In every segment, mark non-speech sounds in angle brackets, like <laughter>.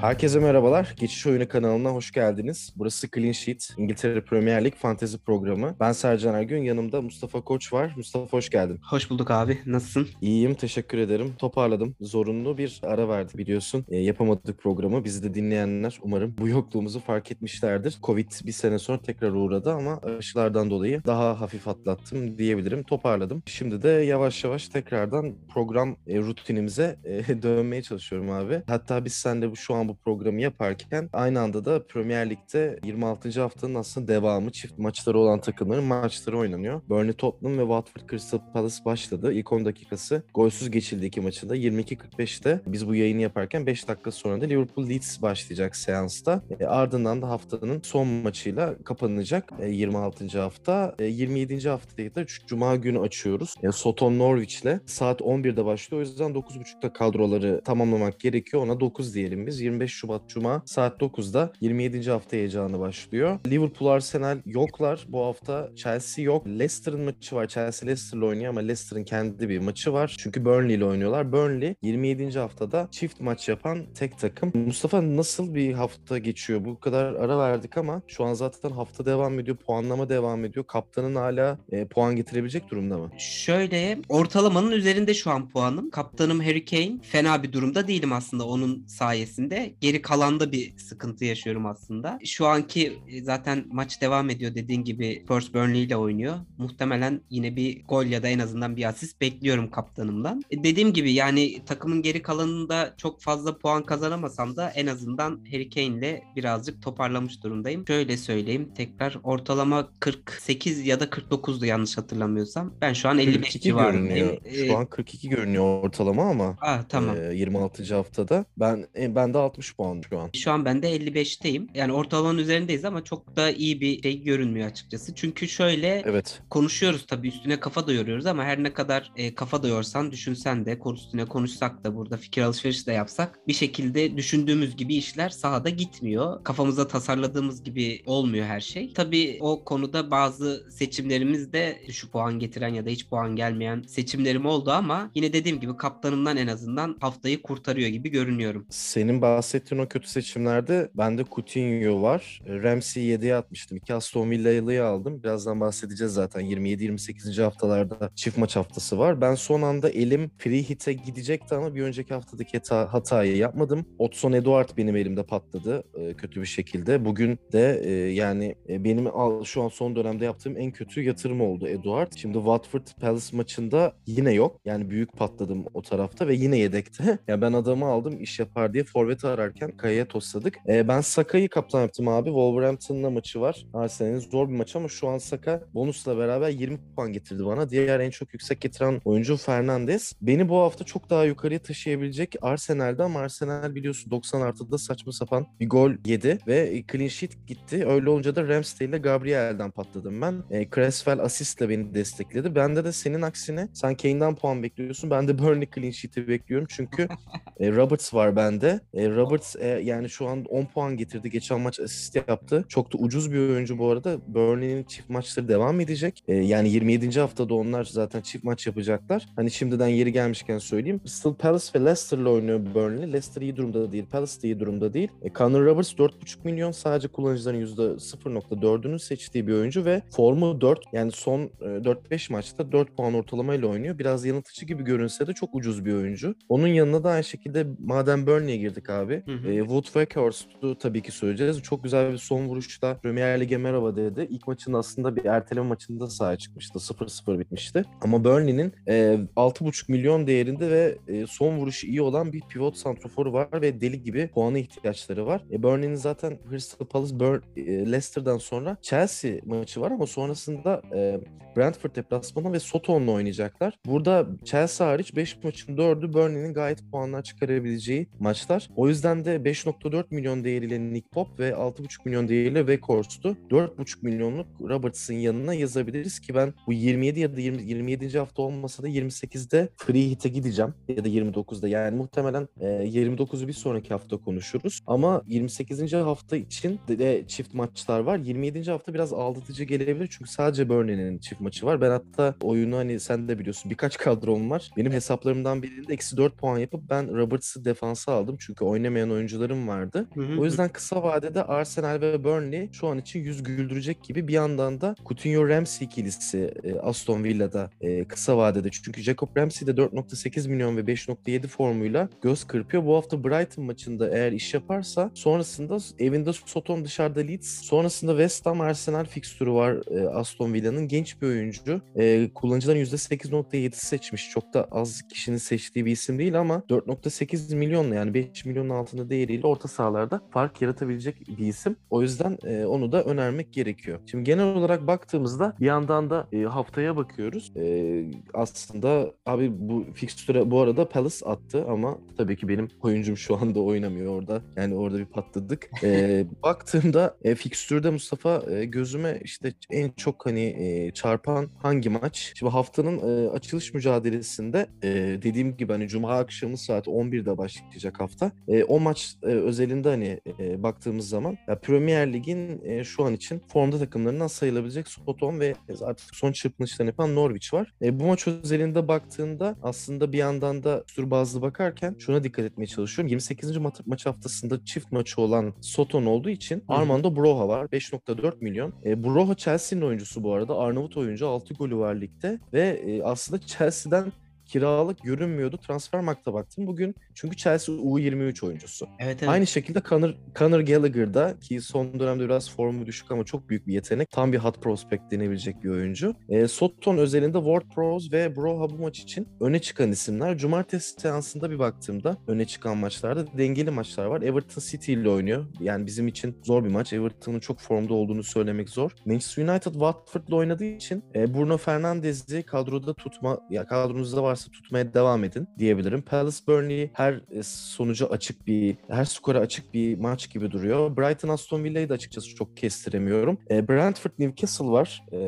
Herkese merhabalar. Geçiş Oyunu kanalına hoş geldiniz. Burası Clean Sheet, İngiltere Premier Lig fantezi programı. Ben Sercan Ergün, yanımda Mustafa Koç var. Mustafa hoş geldin. Hoş bulduk abi. Nasılsın? İyiyim, teşekkür ederim. Toparladım. Zorunlu bir ara verdi biliyorsun. E, yapamadık programı. Bizi de dinleyenler umarım bu yokluğumuzu fark etmişlerdir. Covid bir sene sonra tekrar uğradı ama aşılardan dolayı daha hafif atlattım diyebilirim. Toparladım. Şimdi de yavaş yavaş tekrardan program e, rutinimize e, <laughs> dönmeye çalışıyorum abi. Hatta biz seninle bu, şu an bu programı yaparken aynı anda da Premier Lig'de 26. haftanın aslında devamı çift maçları olan takımların maçları oynanıyor. Burnley Tottenham ve Watford Crystal Palace başladı. İlk 10 dakikası golsüz geçildi iki maçında. 22.45'te biz bu yayını yaparken 5 dakika sonra da Liverpool Leeds başlayacak seansta. E, ardından da haftanın son maçıyla kapanacak e, 26. hafta. E, 27. haftayı da Cuma günü açıyoruz. E, Soton Norwich'le saat 11'de başlıyor. O yüzden 9.30'da kadroları tamamlamak gerekiyor. Ona 9 diyelim biz. 25 Şubat Cuma saat 9'da 27. hafta heyecanı başlıyor. Liverpool Arsenal yoklar. Bu hafta Chelsea yok. Leicester'ın maçı var. Chelsea Leicester'la oynuyor ama Leicester'ın kendi bir maçı var. Çünkü Burnley ile oynuyorlar. Burnley 27. haftada çift maç yapan tek takım. Mustafa nasıl bir hafta geçiyor? Bu kadar ara verdik ama şu an zaten hafta devam ediyor. Puanlama devam ediyor. Kaptanın hala e, puan getirebilecek durumda mı? Şöyle ortalamanın üzerinde şu an puanım. Kaptanım Harry Kane. Fena bir durumda değilim aslında onun sayesinde. Geri kalanda bir sıkıntı yaşıyorum aslında. Şu anki e, zaten maç devam ediyor dediğin gibi Spurs Burnley ile oynuyor. Muhtemelen yine bir gol ya da en azından bir asist bekliyorum kaptanımdan. E, dediğim gibi yani takımın geri kalanında çok fazla puan kazanamasam da en azından Harry Kane ile birazcık toparlamış durumdayım. Şöyle söyleyeyim tekrar ortalama 48 ya da 49'du yanlış hatırlamıyorsam. Ben şu an 55 civarındayım. Görünüyor. Şu an 42 görünüyor ortalama ama Ah tamam. e, 26. haftada. Ben e, ben de 60 puan şu an. Şu an ben de 55'teyim. Yani ortalamanın üzerindeyiz ama çok da iyi bir şey görünmüyor açıkçası. Çünkü şöyle Evet. konuşuyoruz tabii üstüne kafa da yoruyoruz ama her ne kadar e, kafa da yorsan düşünsen de konu üstüne konuşsak da burada fikir alışverişi de yapsak bir şekilde düşündüğümüz gibi işler sahada gitmiyor. Kafamıza tasarladığımız gibi olmuyor her şey. Tabii o konuda bazı seçimlerimiz de düşük puan getiren ya da hiç puan gelmeyen seçimlerim oldu ama yine dediğim gibi kaptanımdan en azından haftayı kurtarıyor gibi görünüyorum. Senin bahsettiğin o kötü seçimlerde bende Coutinho var. Ramsey'i 7'ye atmıştım. İki Aston Villa'yı aldım. Birazdan bahsedeceğiz zaten. 27-28. haftalarda çift maç haftası var. Ben son anda elim free hit'e gidecekti ama bir önceki haftadaki hata, hatayı yapmadım. Otson Eduard benim elimde patladı e, kötü bir şekilde. Bugün de e, yani e, benim şu an son dönemde yaptığım en kötü yatırım oldu Eduard. Şimdi Watford Palace maçında yine yok. Yani büyük patladım o tarafta ve yine yedekte. <laughs> ya ben adamı aldım iş yapar diye forveti ararken kayaya tosladık. E, ben Saka'yı kaptan yaptım abi. Wolverhampton'la maçı var. Arsenal'in zor bir maç ama şu an Saka bonusla beraber 20 puan getirdi bana. Diğer en çok yüksek getiren oyuncu Fernandes. Beni bu hafta çok daha yukarıya taşıyabilecek Arsenal'de ama Arsenal biliyorsun 90 artıda saçma sapan bir gol yedi ve clean sheet gitti. Öyle olunca da Ramsdale ile Gabriel'den patladım ben. E, Creswell asistle beni destekledi. Bende de senin aksine sen Kane'den puan bekliyorsun. Ben de Burnley clean sheet'i bekliyorum. Çünkü <laughs> e, Roberts var bende. E, Roberts e, yani şu an 10 puan getirdi. Geçen maç asist yaptı. Çok da ucuz bir oyuncu bu arada. Burnley'nin çift maçları devam edecek. E, yani 27. haftada onlar zaten çift maç yapacaklar. Hani şimdiden yeri gelmişken söyleyeyim. Crystal Palace ve Leicester'la oynuyor Burnley. Leicester iyi durumda değil. Palace de iyi durumda değil. E, Connor Roberts 4,5 milyon sadece kullanıcıların %0.4'ünü seçtiği bir oyuncu ve formu 4. Yani son e, 4-5 maçta 4 puan ortalamayla oynuyor. Biraz yanıltıcı gibi görünse de çok ucuz bir oyuncu. Onun yanına da aynı şekilde madem Burnley'e girdik abi. Hı hı. E, Wood Weghorst'u tabii ki söyleyeceğiz. Çok güzel bir son vuruşla Premier Lig'e merhaba dedi. İlk maçın aslında bir erteleme maçında sahaya çıkmıştı. 0-0 bitmişti. Ama Burnley'nin e, 6,5 milyon değerinde ve e, son vuruşu iyi olan bir pivot santroforu var ve deli gibi puana ihtiyaçları var. E, Burnley'nin zaten Crystal Palace, Burn, e, Leicester'dan sonra Chelsea maçı var ama sonrasında e, Brentford deplasmanı ve Soton'la oynayacaklar. Burada Chelsea hariç 5 maçın 4'ü Burnley'nin gayet puanlar çıkarabileceği maçlar. O yüzden de 5.4 milyon değeriyle Nick Pope ve 6.5 milyon değeriyle Weghorst'u 4.5 milyonluk Roberts'ın yanına yazabiliriz ki ben bu 27 ya da 20, 27. hafta olmasa da 28'de free hit'e gideceğim ya da 29'da yani muhtemelen e, 29'u bir sonraki hafta konuşuruz ama 28. hafta için de, de çift maçlar var. 27. hafta biraz aldatıcı gelebilir çünkü sadece Burnley'nin çift maçı var. Ben hatta oyunu hani sen de biliyorsun birkaç kadrom var. Benim hesaplarımdan birinde eksi 4 puan yapıp ben Roberts'ı defansa aldım çünkü oynamıyor oynamayan oyuncularım vardı. Hı hı. O yüzden kısa vadede Arsenal ve Burnley şu an için yüz güldürecek gibi bir yandan da Coutinho Ramsey ikilisi e, Aston Villa'da e, kısa vadede. Çünkü Jacob Ramsey de 4.8 milyon ve 5.7 formuyla göz kırpıyor. Bu hafta Brighton maçında eğer iş yaparsa sonrasında evinde Soton dışarıda Leeds. Sonrasında West Ham Arsenal fikstürü var e, Aston Villa'nın. Genç bir oyuncu. E, kullanıcıların %8.7'si seçmiş. Çok da az kişinin seçtiği bir isim değil ama 4.8 milyonla yani 5 milyonun altında değeriyle orta sahalarda fark yaratabilecek bir isim. O yüzden e, onu da önermek gerekiyor. Şimdi genel olarak baktığımızda bir yandan da e, haftaya bakıyoruz. E, aslında abi bu fikstüre bu arada Palace attı ama tabii ki benim oyuncum şu anda oynamıyor orada. Yani orada bir patladık. E, <laughs> baktığımda e, fikstürde Mustafa e, gözüme işte en çok hani e, çarpan hangi maç? Şimdi haftanın e, açılış mücadelesinde e, dediğim gibi hani Cuma akşamı saat 11'de başlayacak hafta. E, o maç e, özelinde hani e, baktığımız zaman ya Premier Lig'in e, şu an için formda takımlarından sayılabilecek Soton ve artık son çırpınışlarını yapan Norwich var. E, bu maç özelinde baktığında aslında bir yandan da sür bazlı bakarken şuna dikkat etmeye çalışıyorum. 28. maç, maç haftasında çift maçı olan Soton olduğu için hı. Armando Broha var. 5.4 milyon. E, Broha Chelsea'nin oyuncusu bu arada. Arnavut oyuncu 6 golü var ligde ve e, aslında Chelsea'den kiralık görünmüyordu. Transfermarkt'a baktım bugün. Çünkü Chelsea U23 oyuncusu. Evet evet. Aynı şekilde Conor, Conor Gallagher'da ki son dönemde biraz formu düşük ama çok büyük bir yetenek. Tam bir hot prospect denebilecek bir oyuncu. E, Sotton özelinde Ward Prowse ve Broha bu maç için öne çıkan isimler. Cumartesi seansında bir baktığımda öne çıkan maçlarda dengeli maçlar var. Everton City ile oynuyor. Yani bizim için zor bir maç. Everton'ın çok formda olduğunu söylemek zor. Manchester United Watford'la oynadığı için e, Bruno Fernandes'i kadroda tutma, ya kadronuzda varsa tutmaya devam edin diyebilirim. Palace Burnley her e, sonuca açık bir, her skora açık bir maç gibi duruyor. Brighton Aston Villa'yı da açıkçası çok kestiremiyorum. E, Brentford Newcastle var. E,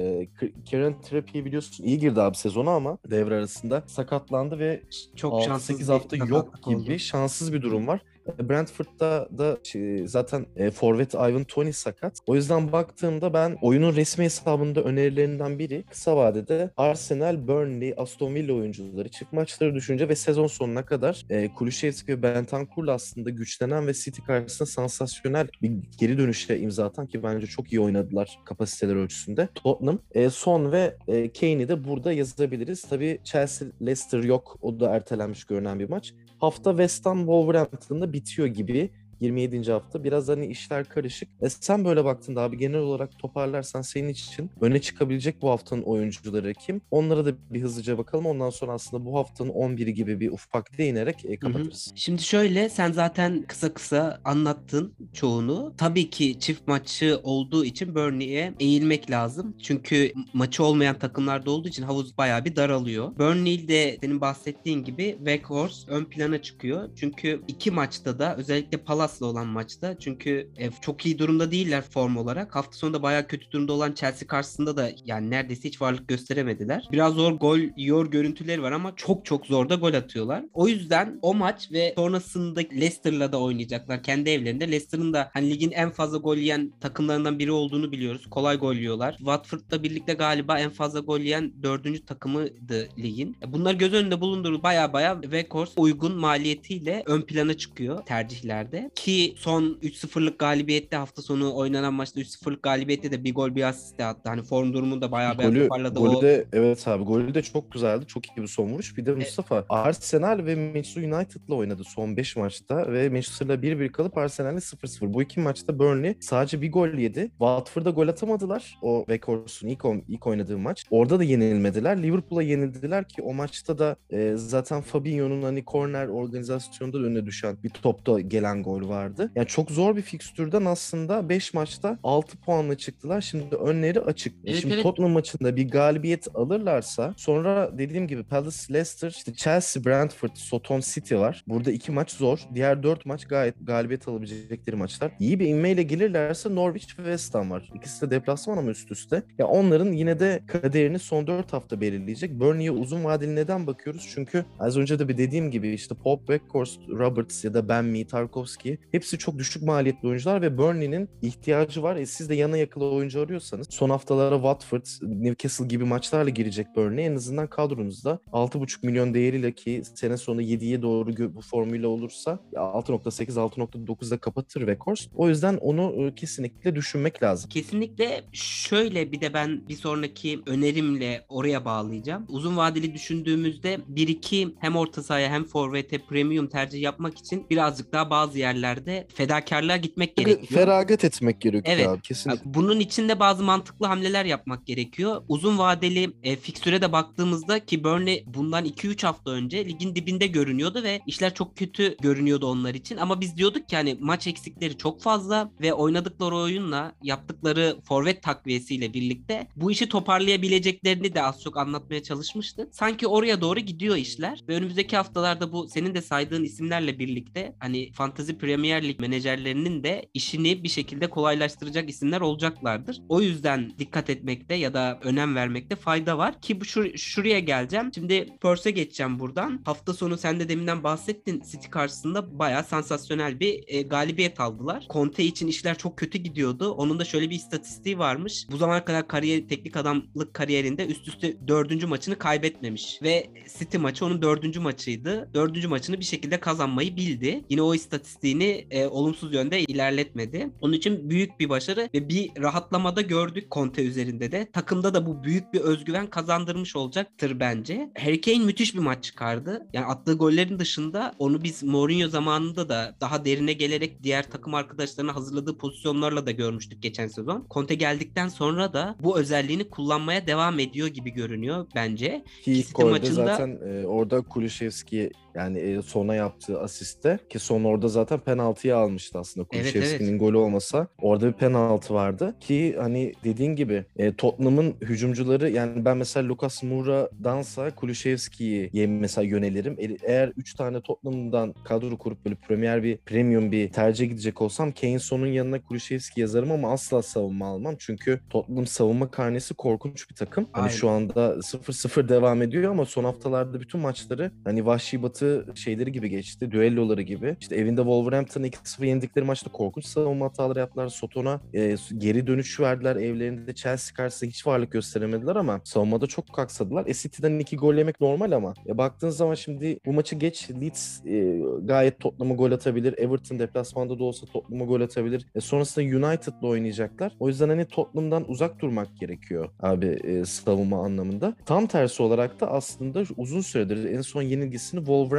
K- Kieran Trippier biliyorsun iyi girdi abi sezona ama devre arasında sakatlandı ve çok şanssız 6-8 bir hafta yok gibi oldu. şanssız bir durum var. E, Brentford'da da şey, zaten e, forvet Ivan Toney sakat. O yüzden baktığımda ben oyunun resmi hesabında önerilerinden biri kısa vadede Arsenal, Burnley, Aston Villa oyuncuları çift maçları düşünce ve sezon sonuna kadar e, Kulüşevski ve Bentancur'la aslında güçlenen ve City karşısında sansasyonel bir geri dönüşe imza atan ki bence çok iyi oynadılar kapasiteler ölçüsünde. Tottenham, e, Son ve e, Kane'i de burada yazabiliriz. Tabii Chelsea, Leicester yok. O da ertelenmiş görünen bir maç. Hafta West Ham Wolverhampton'da bitiyor gibi. 27. hafta. Biraz hani işler karışık. E sen böyle baktığında abi genel olarak toparlarsan senin için öne çıkabilecek bu haftanın oyuncuları kim? Onlara da bir hızlıca bakalım. Ondan sonra aslında bu haftanın 11'i gibi bir ufak değinerek e, kapatırız. Şimdi şöyle sen zaten kısa kısa anlattın çoğunu. Tabii ki çift maçı olduğu için Burnley'e eğilmek lazım. Çünkü maçı olmayan takımlarda olduğu için havuz bayağı bir daralıyor. Burnley de senin bahsettiğin gibi Weghorst ön plana çıkıyor. Çünkü iki maçta da özellikle Palace'la olan maçta çünkü e, çok iyi durumda değiller form olarak. Hafta sonunda bayağı kötü durumda olan Chelsea karşısında da yani neredeyse hiç varlık gösteremediler. Biraz zor gol yiyor görüntüleri var ama çok çok zor da gol atıyorlar. O yüzden o maç ve sonrasında Leicester'la da oynayacaklar kendi evlerinde. Leicester'ın da hani ligin en fazla gol yiyen takımlarından biri olduğunu biliyoruz. Kolay gol yiyorlar. Watford'la birlikte galiba en fazla gol yiyen dördüncü takımıydı ligin. Bunları göz önünde bulundurur baya baya Weghorst uygun maliyetiyle ön plana çıkıyor tercihlerde. Ki son 3-0'lık galibiyette hafta sonu oynanan maçta 3-0'lık galibiyette de bir gol bir asist de attı. Hani form durumunda baya baya Golü, toparladı. golü o... de evet abi golü de çok güzeldi. Çok iyi bir son vuruş. Bir de Mustafa Arsenal ve Manchester United'la oynadı son 5 maçta ve Manchester'la 1-1 kalıp Arsenal'le 0-0. Bu iki maçta Burnley sadece bir gol yedi. Watford'a gol atamadılar. O Weghorst'un ilk, ilk oynadığı maç. Orada da yenilmediler. Liverpool'a yenildiler ki o maçta da e, zaten Fabinho'nun hani korner organizasyonunda da önüne düşen bir topta gelen gol vardı. Yani çok zor bir fikstürden aslında 5 maçta 6 puanla çıktılar. Şimdi önleri açık. Evet, Şimdi evet. Tottenham maçında bir galibiyet alırlarsa sonra dediğim gibi Palace, Leicester, işte Chelsea, Brentford, Soton City var. Burada iki maç zor. Diğer dört maç gayet galibiyet alabilecekleri maçlar. İyi bir inmeyle gelirlerse Norwich ve West Ham var. İkisi de deplasman ama üst üste. Ya onların yine de kaderini son dört hafta belirleyecek. Burnley'e uzun vadeli neden bakıyoruz? Çünkü az önce de bir dediğim gibi işte Pop, Weghorst, Roberts ya da Ben Mee, Tarkovski Hepsi çok düşük maliyetli oyuncular ve Burnley'nin ihtiyacı var. E siz de yana yakıla oyuncu arıyorsanız son haftalara Watford, Newcastle gibi maçlarla girecek Burnley. En azından kadronuzda 6,5 milyon değeriyle ki sene sonu 7'ye doğru bu formüyle olursa 6.8-6.9'da kapatır Weghorst. O yüzden onu e, kesinlikle düşünmek lazım. Kesinlikle şöyle bir de ben bir sonraki önerimle oraya bağlayacağım. Uzun vadeli düşündüğümüzde 1-2 hem orta sahaya hem forvete premium tercih yapmak için birazcık daha bazı yerlerde fedakarlığa gitmek gerekiyor. Feragat etmek gerekiyor Evet. abi kesinlikle. Bunun için de bazı mantıklı hamleler yapmak gerekiyor. Uzun vadeli e, fikstüre de baktığımızda ki Burnley bundan 2-3 hafta önce ligin dibinde görünüyordu ve işler çok kötü görünüyordu onlar için. Ama biz diyorduk ki hani maç eksikleri çok fazla ve oynadıkları oyunla yaptıkları forvet takviyesiyle birlikte bu işi toparlayabileceklerini de az çok anlatmaya çalışmıştık. Sanki oraya doğru gidiyor işler ve önümüzdeki haftalarda bu senin de saydığın isimlerle birlikte hani Fantasy Premier Lig menajerlerinin de işini bir şekilde kolaylaştıracak isimler olacaklardır. O yüzden dikkat etmekte ya da önem vermekte fayda var ki bu şur- şuraya geleceğim. Şimdi Perth'e geçeceğim buradan. Hafta sonu sen de deminden bahsettin. City karşısında bayağı sansasyonel bir e, galibiyet aldılar. Conte için işler çok kötü gidiyordu. Onun da şöyle bir istatistiği varmış. Bu zamana kadar kariyer teknik adamlık kariyerinde üst üste dördüncü maçını kaybetmemiş. Ve City maçı onun dördüncü maçıydı. Dördüncü maçını bir şekilde kazanmayı bildi. Yine o istatistiğini e, olumsuz yönde ilerletmedi. Onun için büyük bir başarı ve bir rahatlamada gördük Conte üzerinde de. Takımda da bu büyük bir özgüven kazandırmış olacaktır bence. Harry Kane müthiş bir maç çıkardı. Yani attığı gollerin dışında onu biz Mourinho zamanında da daha derine gelerek diğer takım arkadaşlarına hazırladığı pozisyonlarla da görmüştük geçen sezon. Conte geldikten sonra da bu özelliğini kullanmaya devam ediyor gibi görünüyor bence. Ki ilk golde maçında- zaten e, orada Kulüşevski yani e, sona yaptığı asiste ki son orada zaten penaltıyı almıştı aslında. Evet, Kulüşevski'nin golü olmasa orada bir penaltı vardı ki hani dediğin gibi e, Tottenham'ın hücumcuları yani ben mesela Lucas Moura'dansa Kulüşevski'yi mesela yönelirim. E- Eğer 3 tane Tottenham'dan kadro kurup böyle premier bir premium bir tercih gidecek olsam Kane sonun yanına Kulüşevski yazarım ama asla savunma almam. Çünkü Tottenham savunma karnesi korkunç bir takım. Hani Aynen. şu anda 0-0 devam ediyor ama son haftalarda bütün maçları hani Vahşi Batı şeyleri gibi geçti. Düelloları gibi. İşte evinde Wolverhampton'ı 2-0 yendikleri maçta korkunç savunma hataları yaptılar. Soton'a e, geri dönüş verdiler. Evlerinde Chelsea karşısında hiç varlık gösteremediler ama savunmada çok kaksadılar. E City'den iki gol yemek normal ama e, baktığın zaman şimdi bu maçı geç Leeds e, gayet Tottenham'a gol atabilir. Everton deplasmanda da olsa Tottenham'a gol atabilir. E, sonrasında United'la oynayacaklar. O yüzden hani Tottenham'dan uzak durmak gerekiyor abi e, savunma anlamında. Tam tersi olarak da aslında uzun süredir en son yenilgisini Wolverhampton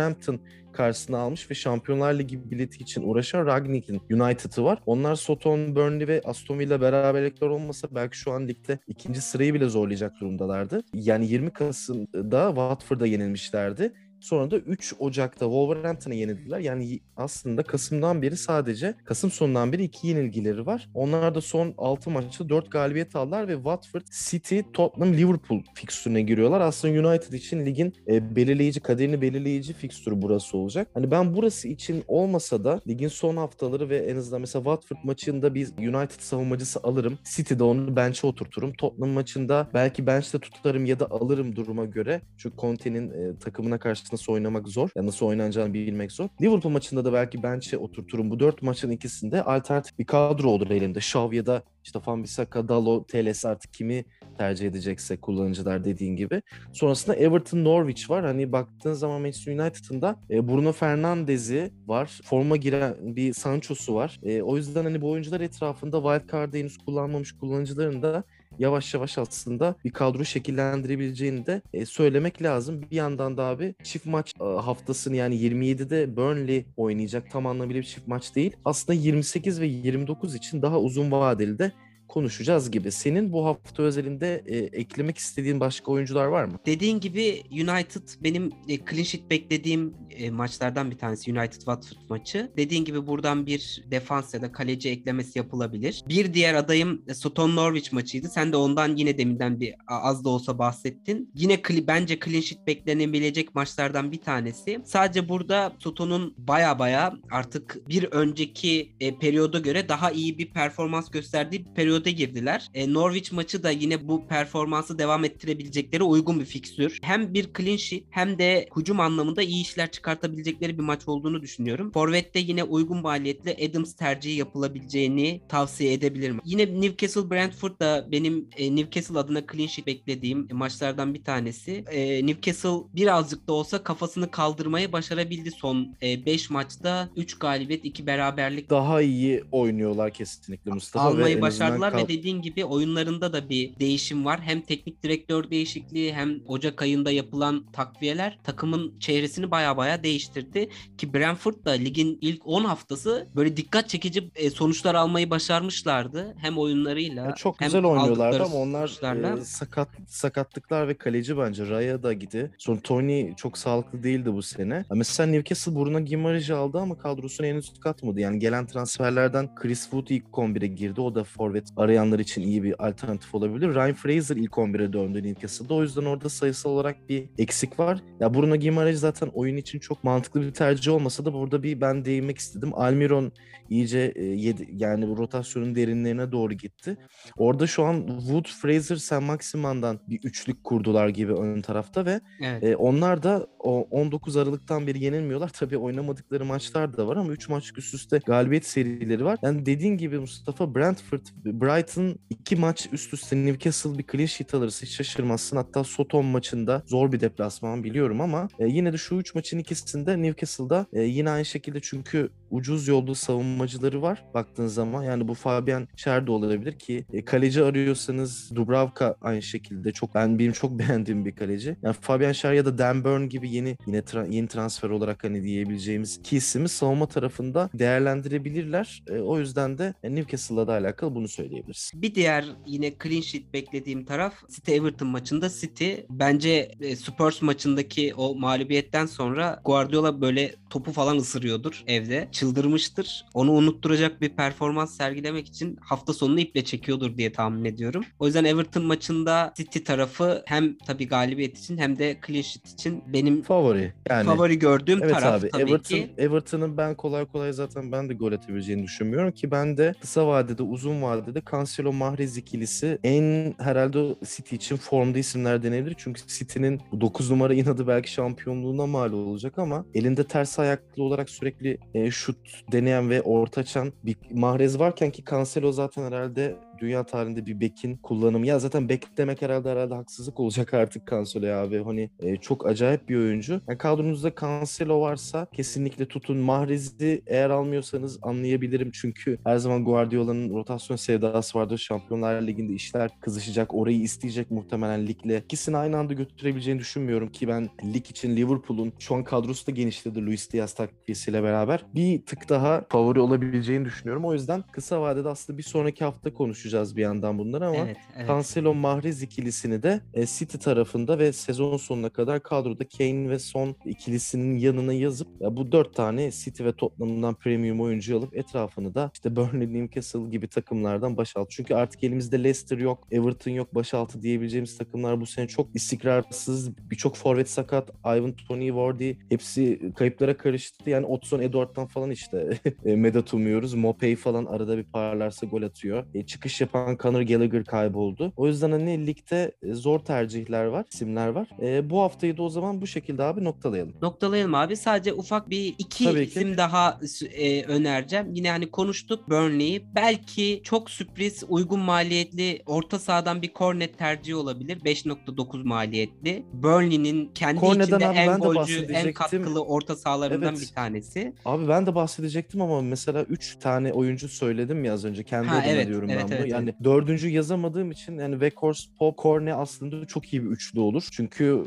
karşısına almış ve Şampiyonlar Ligi bileti için uğraşan Ragnik'in United'ı var. Onlar Soton, Burnley ve Aston Villa beraberlikler olmasa belki şu an ligde ikinci sırayı bile zorlayacak durumdalardı. Yani 20 Kasım'da Watford'a yenilmişlerdi. Sonra da 3 Ocak'ta Wolverhampton'a yenildiler. Yani aslında Kasım'dan beri sadece Kasım sonundan beri 2 yenilgileri var. Onlar da son 6 maçta 4 galibiyet aldılar ve Watford, City, Tottenham, Liverpool fikstürüne giriyorlar. Aslında United için ligin e, belirleyici, kaderini belirleyici fikstürü burası olacak. Hani ben burası için olmasa da ligin son haftaları ve en azından mesela Watford maçında bir United savunmacısı alırım. City'de onu bench'e oturturum. Tottenham maçında belki bench'te tutarım ya da alırım duruma göre. Çünkü Conte'nin e, takımına karşı nasıl oynamak zor. Ya nasıl oynanacağını bilmek zor. Liverpool maçında da belki bench'e oturturum. Bu dört maçın ikisinde alternatif bir kadro olur elimde. Shaw ya da işte Fan-Bissaka, Dalo, Teles artık kimi tercih edecekse kullanıcılar dediğin gibi. Sonrasında Everton Norwich var. Hani baktığın zaman Manchester United'ın da e, Bruno Fernandes'i var. Forma giren bir Sancho'su var. E, o yüzden hani bu oyuncular etrafında wildcard'ı henüz kullanmamış kullanıcıların da yavaş yavaş aslında bir kadro şekillendirebileceğini de e, söylemek lazım. Bir yandan da abi çift maç e, haftasını yani 27'de Burnley oynayacak tam anlamıyla bir çift maç değil. Aslında 28 ve 29 için daha uzun vadeli de konuşacağız gibi. Senin bu hafta özelinde e, eklemek istediğin başka oyuncular var mı? Dediğin gibi United benim e, clean sheet beklediğim e, maçlardan bir tanesi United Watford maçı. Dediğin gibi buradan bir defans ya da kaleci eklemesi yapılabilir. Bir diğer adayım e, Soton Norwich maçıydı. Sen de ondan yine deminden bir az da olsa bahsettin. Yine cli- bence clean sheet beklenebilecek maçlardan bir tanesi. Sadece burada Soton'un baya baya artık bir önceki e, periyoda göre daha iyi bir performans gösterdiği bir periyoda periyode girdiler. E, Norwich maçı da yine bu performansı devam ettirebilecekleri uygun bir fikstür. Hem bir clean sheet hem de hücum anlamında iyi işler çıkartabilecekleri bir maç olduğunu düşünüyorum. Forvet'te yine uygun maliyetle Adams tercihi yapılabileceğini tavsiye edebilirim. Yine Newcastle Brentford da benim e, Newcastle adına clean sheet beklediğim maçlardan bir tanesi. E, Newcastle birazcık da olsa kafasını kaldırmayı başarabildi son 5 maçta. 3 galibiyet, 2 beraberlik Daha iyi oynuyorlar kesinlikle Mustafa. almayı başardılar ve dediğin gibi oyunlarında da bir değişim var. Hem teknik direktör değişikliği hem Ocak ayında yapılan takviyeler takımın çehresini baya baya değiştirdi. Ki Brentford da ligin ilk 10 haftası böyle dikkat çekici e, sonuçlar almayı başarmışlardı. Hem oyunlarıyla Ya çok hem güzel oynuyorlardı ama onlar sonuçlarla. e, sakat sakatlıklar ve kaleci bence Raya da gidi. Sonra Tony çok sağlıklı değildi bu sene. Mesela Newcastle Bruno Gimareş'i aldı ama kadrosuna henüz katmadı. Yani gelen transferlerden Chris Wood ilk 11'e girdi. O da forvet arayanlar için iyi bir alternatif olabilir. Ryan Fraser ilk 11'e döndü Newcastle'da. O yüzden orada sayısal olarak bir eksik var. Ya Bruno Gimareş zaten oyun için çok mantıklı bir tercih olmasa da burada bir ben değinmek istedim. Almiron iyice e, yedi, yani bu rotasyonun derinlerine doğru gitti. Orada şu an Wood, Fraser, Sam Maximan'dan bir üçlük kurdular gibi ön tarafta ve Evet. e, onlar da o 19 Aralık'tan beri yenilmiyorlar. <laughs> Tabii oynamadıkları maçlar da var ama 3 maç üst üste galibiyet serileri var. Yani dediğin gibi Mustafa Brentford, Brighton iki maç üst üste Newcastle bir clean sheet alırsa hiç şaşırmazsın. Hatta Soton maçında zor bir deplasman biliyorum ama e, yine de şu 3 maçın ikisinde Newcastle'da e, yine aynı şekilde çünkü ucuz yollu savunmacıları var baktığın zaman. Yani bu Fabian Schär de olabilir ki e, kaleci arıyorsanız Dubravka aynı şekilde çok ben benim çok <laughs> beğendiğim bir kaleci. Yani Fabian Schär ya da Dan Burn gibi yeni yine tra- yeni transfer olarak hani diyebileceğimiz iki ismi savunma tarafında değerlendirebilirler. E, o yüzden de e, Newcastle'la da alakalı bunu söyleyebiliriz. Bir diğer yine clean sheet beklediğim taraf City Everton maçında City bence e, Spurs maçındaki o mağlubiyetten sonra Guardiola böyle topu falan ısırıyordur evde. Çıldırmıştır. Onu unutturacak bir performans sergilemek için hafta sonunu iple çekiyordur diye tahmin ediyorum. O yüzden Everton maçında City tarafı hem tabii galibiyet için hem de clean sheet için benim Favori. Yani favori gördüğüm Evet taraf abi tabii Everton ki. Everton'ın ben kolay kolay zaten ben de gol atabileceğini düşünmüyorum ki ben de kısa vadede uzun vadede Cancelo Mahrez ikilisi en herhalde City için formda isimler denebilir. Çünkü City'nin 9 numara inadı belki şampiyonluğuna mal olacak ama elinde ters ayaklı olarak sürekli e, şut deneyen ve orta açan bir Mahrez varken ki Cancelo zaten herhalde dünya tarihinde bir bekin kullanımı. Ya zaten bek demek herhalde herhalde haksızlık olacak artık Cancelo'ya abi. Hani e, çok acayip bir oyuncu. Yani kadronuzda Cancelo varsa kesinlikle tutun. Mahrez'i eğer almıyorsanız anlayabilirim. Çünkü her zaman Guardiola'nın rotasyon sevdası vardır. Şampiyonlar Ligi'nde işler kızışacak. Orayı isteyecek muhtemelen ligle. İkisini aynı anda götürebileceğini düşünmüyorum ki ben lig için Liverpool'un şu an kadrosu da genişledi Luis Diaz takviyesiyle beraber. Bir tık daha favori olabileceğini düşünüyorum. O yüzden kısa vadede aslında bir sonraki hafta konuşacağız bir yandan bunları ama Evet, evet. Cancelo Mahrez ikilisini de e, City tarafında ve sezon sonuna kadar kadroda Kane ve Son ikilisinin yanına yazıp ya bu dört tane City ve Tottenham'dan premium oyuncu alıp etrafını da işte Burnley, Newcastle gibi takımlardan başalt. Çünkü artık elimizde Leicester yok, Everton yok, başaltı diyebileceğimiz takımlar bu sene çok istikrarsız. Birçok forvet sakat. Ivan Tony, Vardy hepsi kayıplara karıştı. Yani Otson Edward'dan falan işte <laughs> e, medet umuyoruz. Mopey falan arada bir parlarsa gol atıyor. E, çıkış yapan Conor Gallagher kayboldu. O yüzden hani ligde e, zor tercihler var, isimler var. E, bu haftayı da o zaman bu şekilde abi noktalayalım. Noktalayalım abi. Sadece ufak bir iki Tabii ki. isim daha e, önereceğim. Yine hani konuştuk Burnley'i. Belki çok sürpriz uygun maliyetli orta sahadan bir cornet tercihi olabilir. 5.9 maliyetli. Burnley'nin kendi Cornet'den içinde abi en golcü, en katkılı orta sahalarından Evet. bir tanesi. Abi ben de bahsedecektim ama mesela 3 tane oyuncu söyledim ya az önce. Kendi Ha, evet, diyorum evet, ben bunu. Evet, yani dördüncü yazamadığım için yani Weghorst, Pop, Corne aslında çok iyi bir üçlü olur. Çünkü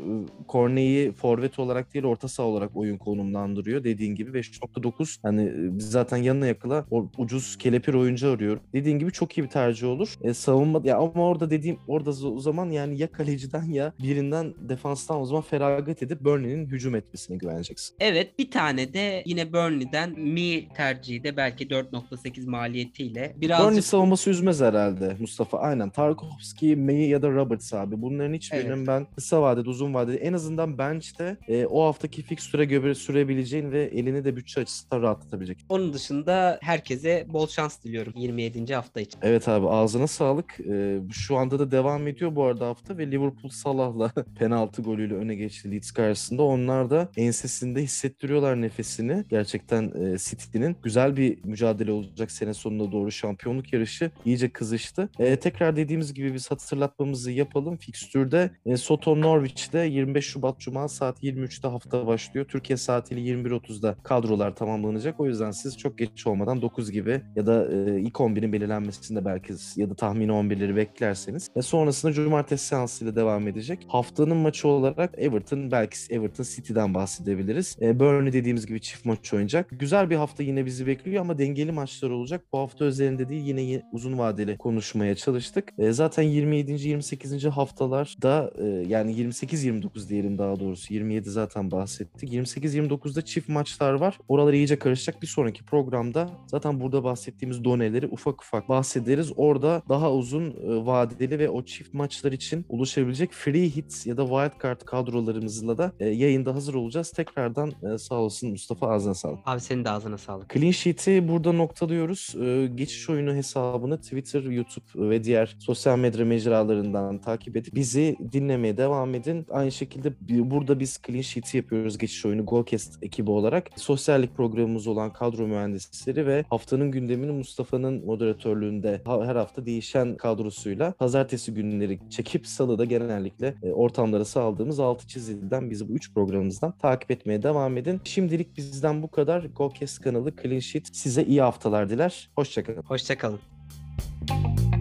Corne'yi forvet olarak değil orta saha olarak oyun konumlandırıyor. Dediğin gibi 5.9 hani biz zaten yanına yakıla o ucuz kelepir oyuncu arıyorum. Dediğin gibi çok iyi bir tercih olur. E, savunma ya ama orada dediğim orada o zaman yani ya kaleciden ya birinden defanstan o zaman feragat edip Burnley'nin hücum etmesine güveneceksin. Evet bir tane de yine Burnley'den Mi tercihi de belki 4.8 maliyetiyle Burnley birazcık savunması üzmez herhalde Mustafa. Aynen. Tarkovski, May ya da Roberts abi. Bunların hiçbirinin Evet. ben kısa vadede, uzun vadede en azından bench'te e, o haftaki fikstüre göre sürebileceğin ve elini de bütçe açısından rahatlatabilecek. Onun dışında herkese bol şans diliyorum 27. hafta için. Evet abi ağzına sağlık. Ee, şu anda da devam ediyor bu arada hafta ve Liverpool Salah'la <laughs> penaltı golüyle öne geçti Leeds karşısında. Onlar da ensesinde hissettiriyorlar nefesini. Gerçekten e, City'nin güzel bir mücadele olacak sene sonuna doğru şampiyonluk yarışı iyice kızıştı. E, tekrar dediğimiz gibi biz hatırlatmamızı yapalım. Fikstürde e, Soton Norwich'te 25 Şubat Cuma saat 23'te hafta başlıyor. Türkiye saatiyle 21.30'da kadrolar tamamlanacak. O yüzden siz çok geç olmadan 9 gibi ya da e, ilk 11'in belirlenmesinde belki ya da tahmini 11'leri beklerseniz. Ve sonrasında cumartesi seansıyla devam edecek. Haftanın maçı olarak Everton belki Everton City'den bahsedebiliriz. E, Burnley dediğimiz gibi çift maç oynayacak. Güzel bir hafta yine bizi bekliyor ama dengeli maçlar olacak. Bu hafta özelinde değil yine uzun vadeli konuşmaya çalıştık. E, zaten 27. 28. haftalarda e, yani 28-29 diyelim daha doğrusu 27 zaten bahsettik. 28-29'da çift maçlar var. Oralar iyice karışacak. Bir sonraki programda zaten burada bahsettiğimiz doneleri ufak ufak bahsederiz. Orada daha uzun e, vadeli ve o çift maçlar için oluşabilecek free hits ya da wild card kadrolarımızla da e, yayında hazır olacağız. Tekrardan e, sağ olsun Mustafa ağzına sağlık. Abi senin de ağzına sağlık. Clean Sheet'i burada noktalıyoruz. Ee, geçiş oyunu hesabını Twitter, YouTube ve diğer sosyal medya mecralarından takip edip bizi dinlemeye devam edin. Aynı şekilde burada biz Clean Sheet'i yapıyoruz geçiş oyunu Golcast ekibi olarak. Sosyallik programımız olan kadro mühendisleri ve haftanın gündemini Mustafa'nın moderatörlüğünde her hafta değişen kadrosuyla pazartesi günleri çekip salıda genellikle e, ortamlara sağladığımız altı çizilden bizi bu üç programımızdan takip etmeye devam edin. Şimdilik bizden bu kadar. Golcast kanalı Clean Sheet size iyi haftalar diler. Hoşçakalın. Hoşçakalın. you